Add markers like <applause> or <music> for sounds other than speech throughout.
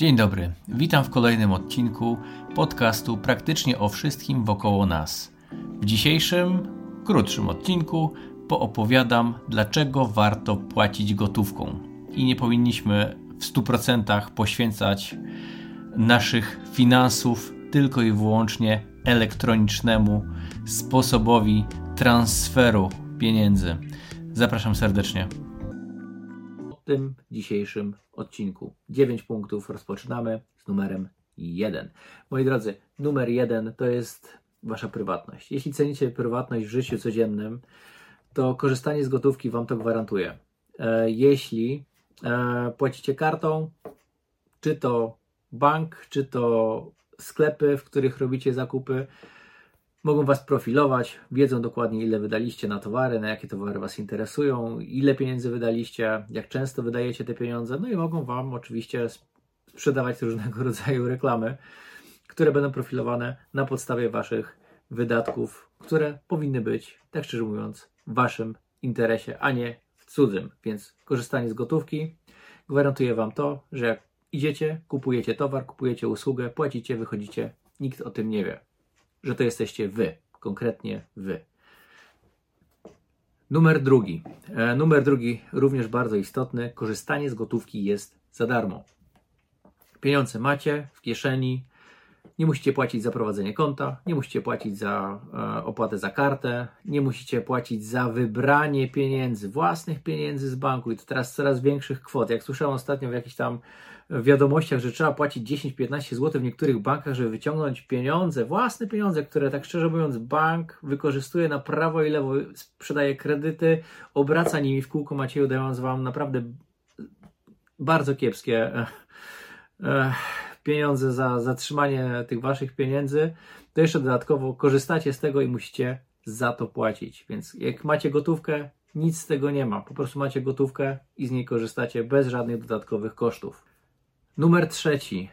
Dzień dobry, witam w kolejnym odcinku podcastu praktycznie o wszystkim wokoło nas. W dzisiejszym, krótszym odcinku poopowiadam, dlaczego warto płacić gotówką i nie powinniśmy w 100% poświęcać naszych finansów tylko i wyłącznie elektronicznemu sposobowi transferu pieniędzy. Zapraszam serdecznie. Tym dzisiejszym odcinku 9 punktów rozpoczynamy z numerem 1. Moi drodzy, numer 1 to jest Wasza prywatność. Jeśli cenicie prywatność w życiu codziennym, to korzystanie z gotówki Wam to gwarantuje. E, jeśli e, płacicie kartą, czy to bank, czy to sklepy, w których robicie zakupy, mogą Was profilować, wiedzą dokładnie ile wydaliście na towary, na jakie towary Was interesują, ile pieniędzy wydaliście, jak często wydajecie te pieniądze, no i mogą Wam oczywiście sprzedawać różnego <laughs> rodzaju reklamy, które będą profilowane na podstawie Waszych wydatków, które powinny być, tak szczerze mówiąc, w Waszym interesie, a nie w cudzym. Więc korzystanie z gotówki gwarantuje Wam to, że jak idziecie, kupujecie towar, kupujecie usługę, płacicie, wychodzicie, nikt o tym nie wie że to jesteście wy, konkretnie wy. Numer drugi. E, numer drugi, również bardzo istotny. Korzystanie z gotówki jest za darmo. Pieniądze macie w kieszeni, nie musicie płacić za prowadzenie konta, nie musicie płacić za e, opłatę za kartę, nie musicie płacić za wybranie pieniędzy, własnych pieniędzy z banku i to teraz coraz większych kwot. Jak słyszałem ostatnio w jakichś tam wiadomościach, że trzeba płacić 10-15 zł w niektórych bankach, żeby wyciągnąć pieniądze, własne pieniądze, które tak szczerze mówiąc bank wykorzystuje na prawo i lewo, sprzedaje kredyty, obraca nimi w kółko Macieju, dając Wam naprawdę bardzo kiepskie e, e, pieniądze za zatrzymanie tych Waszych pieniędzy, to jeszcze dodatkowo korzystacie z tego i musicie za to płacić. Więc jak macie gotówkę, nic z tego nie ma. Po prostu macie gotówkę i z niej korzystacie bez żadnych dodatkowych kosztów. Numer trzeci.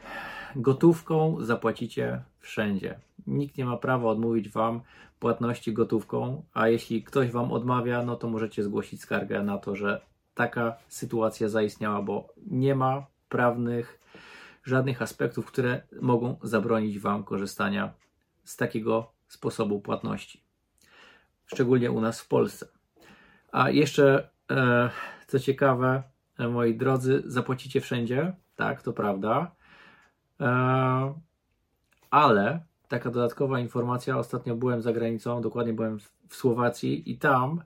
Gotówką zapłacicie wszędzie. Nikt nie ma prawa odmówić Wam płatności gotówką, a jeśli ktoś Wam odmawia, no to możecie zgłosić skargę na to, że taka sytuacja zaistniała, bo nie ma prawnych, żadnych aspektów, które mogą zabronić Wam korzystania z takiego sposobu płatności. Szczególnie u nas w Polsce. A jeszcze, e, co ciekawe, e, moi drodzy, zapłacicie wszędzie, tak, to prawda. E, ale taka dodatkowa informacja, ostatnio byłem za granicą, dokładnie byłem w Słowacji i tam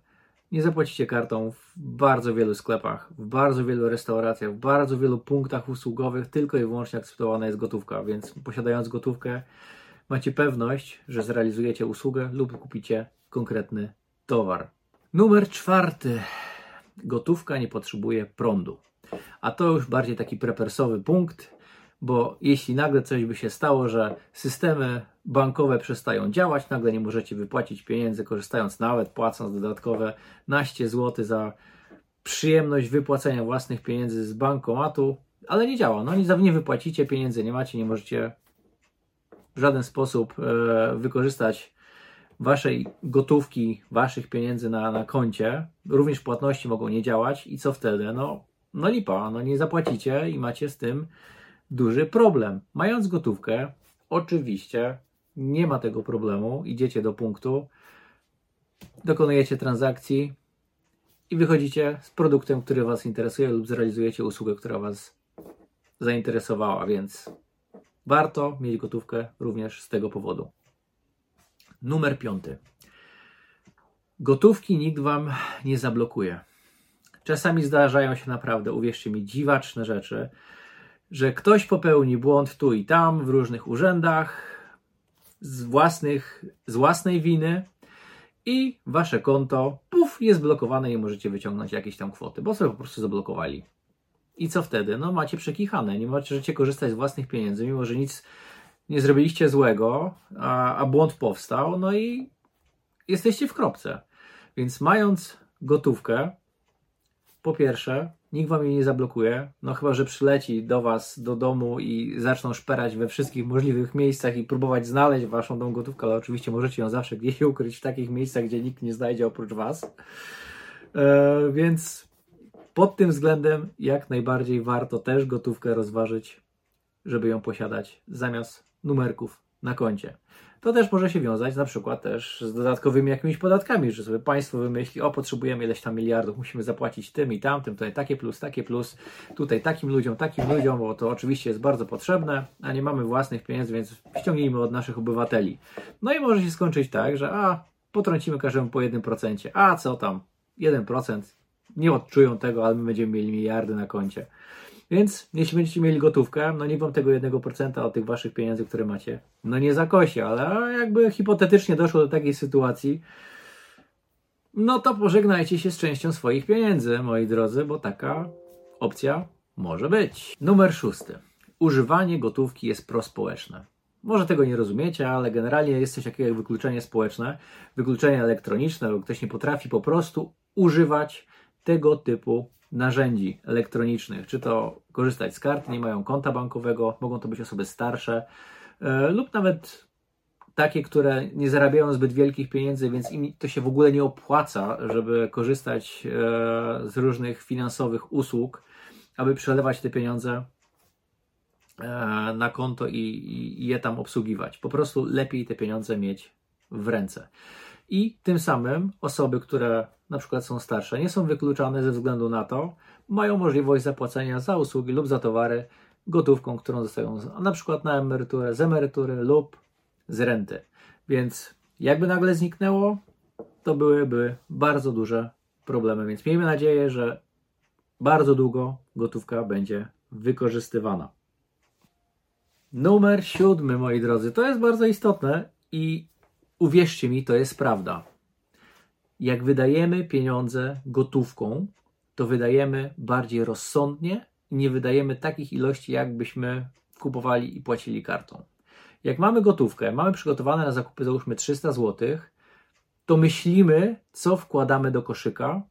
nie zapłacicie kartą w bardzo wielu sklepach, w bardzo wielu restauracjach, w bardzo wielu punktach usługowych, tylko i wyłącznie akceptowana jest gotówka, więc posiadając gotówkę macie pewność, że zrealizujecie usługę lub kupicie konkretny towar. Numer czwarty. Gotówka nie potrzebuje prądu. A to już bardziej taki prepersowy punkt, bo jeśli nagle coś by się stało, że systemy bankowe przestają działać, nagle nie możecie wypłacić pieniędzy, korzystając nawet, płacąc dodatkowe naście zł za przyjemność wypłacenia własnych pieniędzy z bankomatu, ale nie działa. No nie wypłacicie, pieniędzy nie macie, nie możecie w żaden sposób e, wykorzystać waszej gotówki, waszych pieniędzy na, na koncie. Również płatności mogą nie działać i co wtedy? No no lipa, no nie zapłacicie i macie z tym duży problem. Mając gotówkę, oczywiście nie ma tego problemu, idziecie do punktu, dokonujecie transakcji i wychodzicie z produktem, który Was interesuje lub zrealizujecie usługę, która Was zainteresowała, więc warto mieć gotówkę również z tego powodu. Numer piąty. Gotówki nikt Wam nie zablokuje. Czasami zdarzają się naprawdę, uwierzcie mi, dziwaczne rzeczy, że ktoś popełni błąd tu i tam, w różnych urzędach, z, własnych, z własnej winy i wasze konto, puf, jest blokowane i możecie wyciągnąć jakieś tam kwoty, bo sobie po prostu zablokowali. I co wtedy? No macie przekichane, nie możecie korzystać z własnych pieniędzy, mimo że nic nie zrobiliście złego, a, a błąd powstał, no i jesteście w kropce. Więc mając gotówkę, po pierwsze, nikt wam jej nie zablokuje, no chyba, że przyleci do was do domu i zaczną szperać we wszystkich możliwych miejscach i próbować znaleźć waszą tą gotówkę, ale oczywiście możecie ją zawsze gdzieś <laughs> ukryć w takich miejscach, gdzie nikt nie znajdzie oprócz was. E, więc pod tym względem jak najbardziej warto też gotówkę rozważyć żeby ją posiadać zamiast numerków na koncie. To też może się wiązać na przykład też z dodatkowymi jakimiś podatkami, że sobie państwo wymyśli, o potrzebujemy ileś tam miliardów, musimy zapłacić tym i tamtym, tutaj takie plus, takie plus, tutaj takim ludziom, takim ludziom, bo to oczywiście jest bardzo potrzebne, a nie mamy własnych pieniędzy, więc ściągnijmy od naszych obywateli. No i może się skończyć tak, że a, potrącimy każdemu po 1%, a co tam, 1%, nie odczują tego, ale my będziemy mieli miliardy na koncie. Więc jeśli będziecie mieli gotówkę, no niech wam tego 1% od tych waszych pieniędzy, które macie, no nie zakosi, ale jakby hipotetycznie doszło do takiej sytuacji, no to pożegnajcie się z częścią swoich pieniędzy, moi drodzy, bo taka opcja może być. Numer szósty. Używanie gotówki jest prospołeczne. Może tego nie rozumiecie, ale generalnie jest coś takiego jak wykluczenie społeczne, wykluczenie elektroniczne, bo ktoś nie potrafi po prostu używać tego typu narzędzi elektronicznych, czy to korzystać z kart, nie mają konta bankowego, mogą to być osoby starsze e, lub nawet takie, które nie zarabiają zbyt wielkich pieniędzy, więc im to się w ogóle nie opłaca, żeby korzystać e, z różnych finansowych usług, aby przelewać te pieniądze e, na konto i, i, i je tam obsługiwać. Po prostu lepiej te pieniądze mieć w ręce. I tym samym osoby, które na przykład są starsze, nie są wykluczane ze względu na to, mają możliwość zapłacenia za usługi lub za towary gotówką, którą dostają na przykład na emeryturę, z emerytury lub z renty. Więc jakby nagle zniknęło, to byłyby bardzo duże problemy. Więc miejmy nadzieję, że bardzo długo gotówka będzie wykorzystywana. Numer siódmy, moi drodzy, to jest bardzo istotne i uwierzcie mi, to jest prawda jak wydajemy pieniądze gotówką, to wydajemy bardziej rozsądnie i nie wydajemy takich ilości, jakbyśmy kupowali i płacili kartą. Jak mamy gotówkę, mamy przygotowane na zakupy załóżmy 300 zł, to myślimy, co wkładamy do koszyka.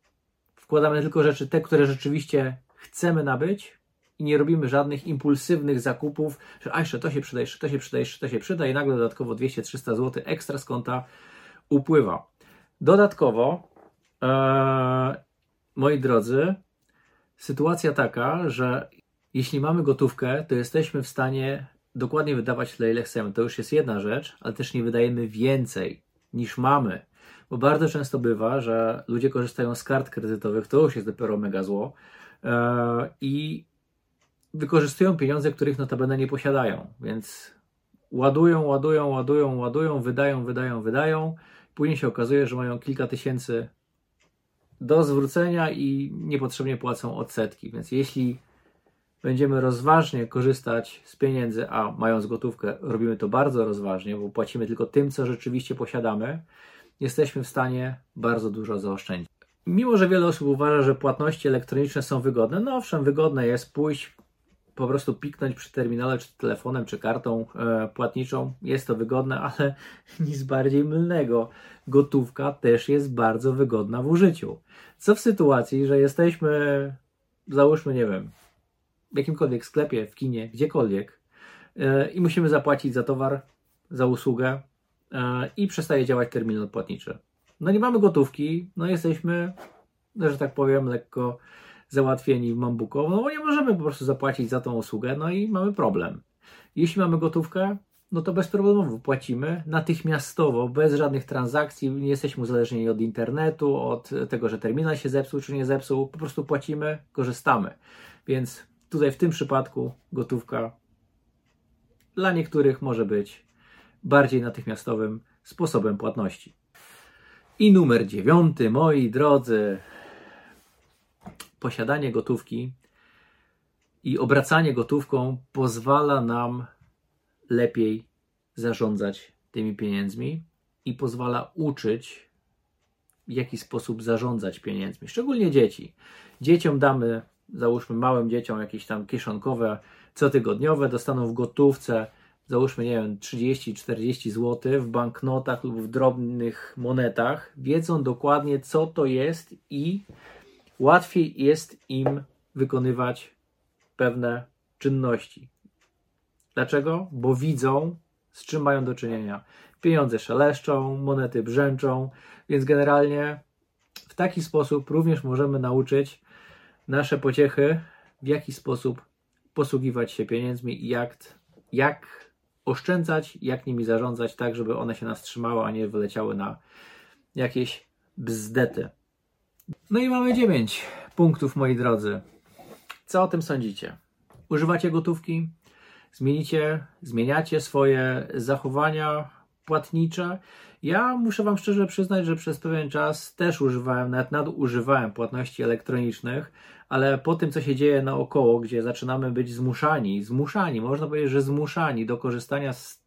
Wkładamy tylko rzeczy, te, które rzeczywiście chcemy nabyć i nie robimy żadnych impulsywnych zakupów, że a jeszcze to się przyda, jeszcze to się przyda, jeszcze to się przyda i nagle dodatkowo 200-300 zł ekstra z konta upływa. Dodatkowo, e, moi drodzy, sytuacja taka, że jeśli mamy gotówkę, to jesteśmy w stanie dokładnie wydawać tyle, ile chcemy. To już jest jedna rzecz, ale też nie wydajemy więcej niż mamy. Bo bardzo często bywa, że ludzie korzystają z kart kredytowych, to już jest dopiero mega zło, e, i wykorzystują pieniądze, których notabene nie posiadają. Więc ładują, ładują, ładują, ładują, wydają, wydają, wydają Później się okazuje, że mają kilka tysięcy do zwrócenia i niepotrzebnie płacą odsetki. Więc jeśli będziemy rozważnie korzystać z pieniędzy, a mając gotówkę, robimy to bardzo rozważnie, bo płacimy tylko tym, co rzeczywiście posiadamy, jesteśmy w stanie bardzo dużo zaoszczędzić. Mimo, że wiele osób uważa, że płatności elektroniczne są wygodne, no owszem, wygodne jest pójść, po prostu piknąć przy terminale, czy telefonem, czy kartą e, płatniczą. Jest to wygodne, <laughs> ale nic bardziej mylnego. Gotówka też jest bardzo wygodna w użyciu. Co w sytuacji, że jesteśmy, załóżmy, nie wiem, w jakimkolwiek sklepie, w kinie, gdziekolwiek e, i musimy zapłacić za towar, za usługę e, i przestaje działać terminal płatniczy. No nie mamy gotówki, no jesteśmy, że tak powiem, lekko załatwieni w Mambuko, no bo nie możemy po prostu zapłacić za tą usługę, no i mamy problem. Jeśli mamy gotówkę, no to bezproblemowo płacimy natychmiastowo, bez żadnych transakcji, nie jesteśmy uzależnieni od internetu, od tego, że terminal się zepsuł czy nie zepsuł, po prostu płacimy, korzystamy. Więc tutaj w tym przypadku gotówka dla niektórych może być bardziej natychmiastowym sposobem płatności. I numer dziewiąty, moi drodzy, posiadanie gotówki i obracanie gotówką pozwala nam lepiej zarządzać tymi pieniędzmi i pozwala uczyć, w jaki sposób zarządzać pieniędzmi, szczególnie dzieci. Dzieciom damy, załóżmy małym dzieciom jakieś tam kieszonkowe cotygodniowe, dostaną w gotówce, załóżmy, nie wiem, 30-40 zł w banknotach lub w drobnych monetach, wiedzą dokładnie, co to jest i łatwiej jest im wykonywać pewne czynności. Dlaczego? Bo widzą, z czym mają do czynienia. Pieniądze szeleszczą, monety brzęczą, więc generalnie w taki sposób również możemy nauczyć nasze pociechy, w jaki sposób posługiwać się pieniędzmi i jak, jak oszczędzać, jak nimi zarządzać, tak żeby one się nas trzymały, a nie wyleciały na jakieś bzdety. No i mamy 9 punktów, moi drodzy. Co o tym sądzicie? Używacie gotówki? Zmienicie, zmieniacie swoje zachowania płatnicze? Ja muszę Wam szczerze przyznać, że przez pewien czas też używałem, nawet nadużywałem płatności elektronicznych, ale po tym, co się dzieje naokoło, gdzie zaczynamy być zmuszani, zmuszani, można powiedzieć, że zmuszani do korzystania z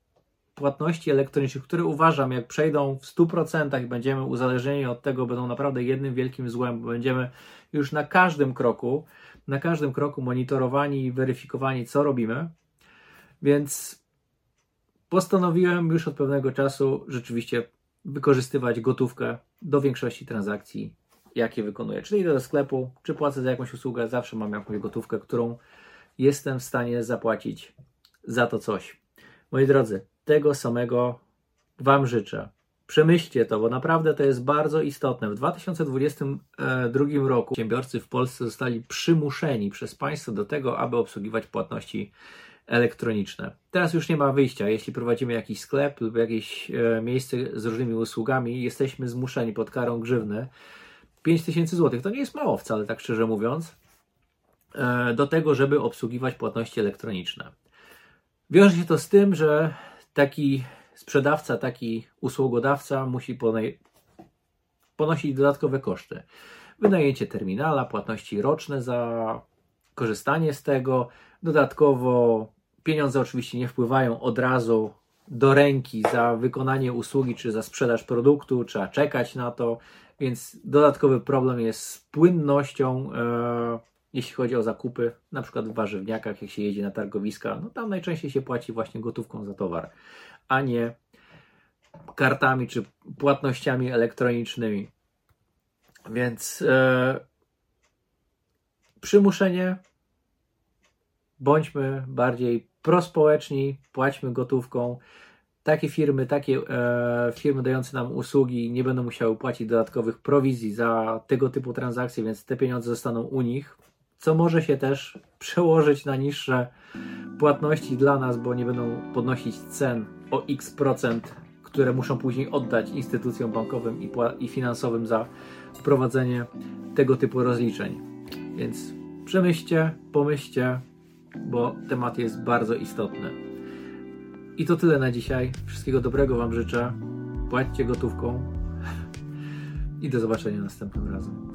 płatności elektronicznych, które uważam, jak przejdą w 100% i będziemy uzależnieni od tego, będą naprawdę jednym wielkim złem, bo będziemy już na każdym kroku, na każdym kroku monitorowani i weryfikowani, co robimy. Więc postanowiłem już od pewnego czasu rzeczywiście wykorzystywać gotówkę do większości transakcji, jakie wykonuję. Czyli idę do sklepu, czy płacę za jakąś usługę, zawsze mam jakąś gotówkę, którą jestem w stanie zapłacić za to coś. Moi drodzy, tego samego Wam życzę. Przemyślcie to, bo naprawdę to jest bardzo istotne. W 2022 roku przedsiębiorcy w Polsce zostali przymuszeni przez państwo do tego, aby obsługiwać płatności elektroniczne. Teraz już nie ma wyjścia. Jeśli prowadzimy jakiś sklep lub jakieś e, miejsce z różnymi usługami, jesteśmy zmuszeni pod karą grzywny 5000 zł. To nie jest mało wcale, tak szczerze mówiąc, e, do tego, żeby obsługiwać płatności elektroniczne. Wiąże się to z tym, że taki sprzedawca, taki usługodawca musi ponosić dodatkowe koszty. Wynajęcie terminala, płatności roczne za korzystanie z tego. Dodatkowo pieniądze oczywiście nie wpływają od razu do ręki za wykonanie usługi czy za sprzedaż produktu, trzeba czekać na to, więc dodatkowy problem jest z płynnością, e, jeśli chodzi o zakupy, na przykład w warzywniakach, jak się jedzie na targowiska, no tam najczęściej się płaci właśnie gotówką za towar, a nie kartami czy płatnościami elektronicznymi. Więc e, przymuszenie, bądźmy bardziej prospołeczni, płaćmy gotówką. Takie firmy, takie e, firmy dające nam usługi nie będą musiały płacić dodatkowych prowizji za tego typu transakcje, więc te pieniądze zostaną u nich, co może się też przełożyć na niższe płatności dla nas, bo nie będą podnosić cen o x procent, które muszą później oddać instytucjom bankowym i, i finansowym za prowadzenie tego typu rozliczeń. Więc przemyślcie, pomyślcie, bo temat jest bardzo istotny. I to tyle na dzisiaj. Wszystkiego dobrego Wam życzę. Płaćcie gotówką <laughs> i do zobaczenia następnym razem.